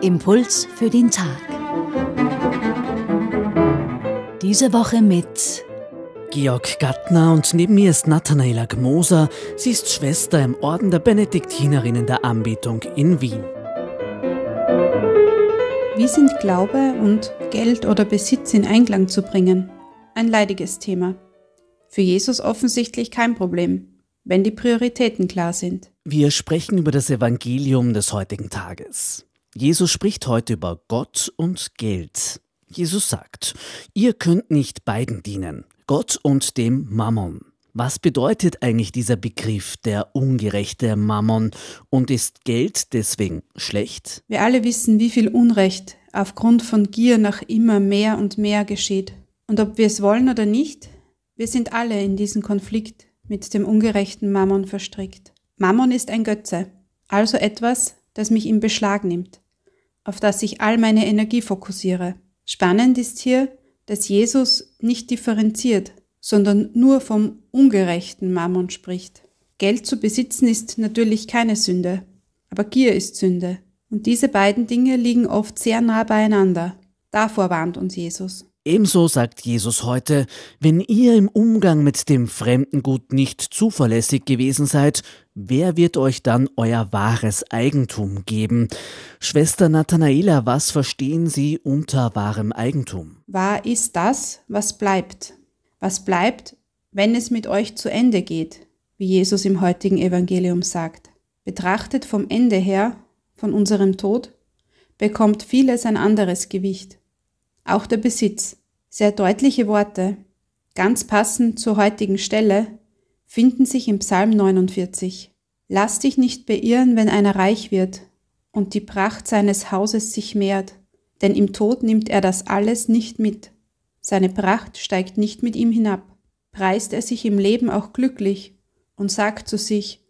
Impuls für den Tag. Diese Woche mit Georg Gattner und neben mir ist Nathanaela Gmoser. Sie ist Schwester im Orden der Benediktinerinnen der Anbetung in Wien. Wie sind Glaube und Geld oder Besitz in Einklang zu bringen? Ein leidiges Thema. Für Jesus offensichtlich kein Problem, wenn die Prioritäten klar sind. Wir sprechen über das Evangelium des heutigen Tages. Jesus spricht heute über Gott und Geld. Jesus sagt, ihr könnt nicht beiden dienen, Gott und dem Mammon. Was bedeutet eigentlich dieser Begriff, der ungerechte Mammon? Und ist Geld deswegen schlecht? Wir alle wissen, wie viel Unrecht aufgrund von Gier nach immer mehr und mehr geschieht. Und ob wir es wollen oder nicht, wir sind alle in diesen Konflikt mit dem ungerechten Mammon verstrickt. Mammon ist ein Götze, also etwas, das mich in Beschlag nimmt, auf das ich all meine Energie fokussiere. Spannend ist hier, dass Jesus nicht differenziert, sondern nur vom ungerechten Mammon spricht. Geld zu besitzen ist natürlich keine Sünde, aber Gier ist Sünde. Und diese beiden Dinge liegen oft sehr nah beieinander. Davor warnt uns Jesus. Ebenso sagt Jesus heute, wenn ihr im Umgang mit dem fremden Gut nicht zuverlässig gewesen seid, wer wird euch dann euer wahres Eigentum geben? Schwester Nathanaela, was verstehen Sie unter wahrem Eigentum? Wahr ist das, was bleibt. Was bleibt, wenn es mit euch zu Ende geht, wie Jesus im heutigen Evangelium sagt. Betrachtet vom Ende her, von unserem Tod, bekommt vieles ein anderes Gewicht. Auch der Besitz. Sehr deutliche Worte, ganz passend zur heutigen Stelle, finden sich im Psalm 49. Lass dich nicht beirren, wenn einer reich wird und die Pracht seines Hauses sich mehrt, denn im Tod nimmt er das alles nicht mit. Seine Pracht steigt nicht mit ihm hinab. Preist er sich im Leben auch glücklich und sagt zu sich,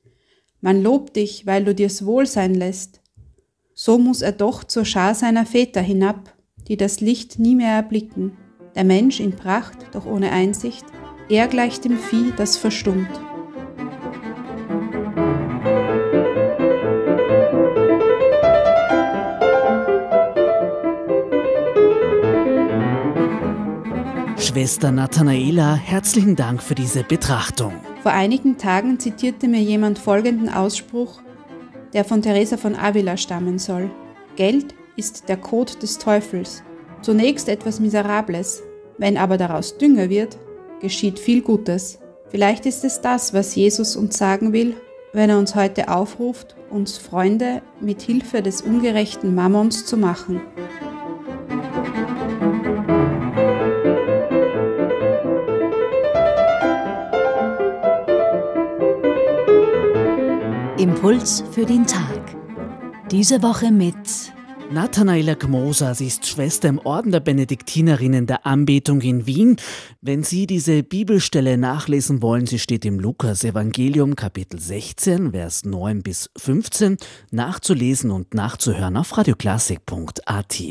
man lobt dich, weil du dir's wohl sein lässt. So muss er doch zur Schar seiner Väter hinab, die das Licht nie mehr erblicken. Der Mensch in Pracht, doch ohne Einsicht, er gleicht dem Vieh, das verstummt. Schwester Nathanaela, herzlichen Dank für diese Betrachtung. Vor einigen Tagen zitierte mir jemand folgenden Ausspruch, der von Teresa von Avila stammen soll. Geld ist der Kot des Teufels. Zunächst etwas Miserables, wenn aber daraus Dünger wird, geschieht viel Gutes. Vielleicht ist es das, was Jesus uns sagen will, wenn er uns heute aufruft, uns Freunde mit Hilfe des ungerechten Mammons zu machen. Impuls für den Tag. Diese Woche mit Nathanaela sie ist Schwester im Orden der Benediktinerinnen der Anbetung in Wien. Wenn Sie diese Bibelstelle nachlesen wollen, sie steht im Lukas Evangelium Kapitel 16, Vers 9 bis 15, nachzulesen und nachzuhören auf radioklassik.at.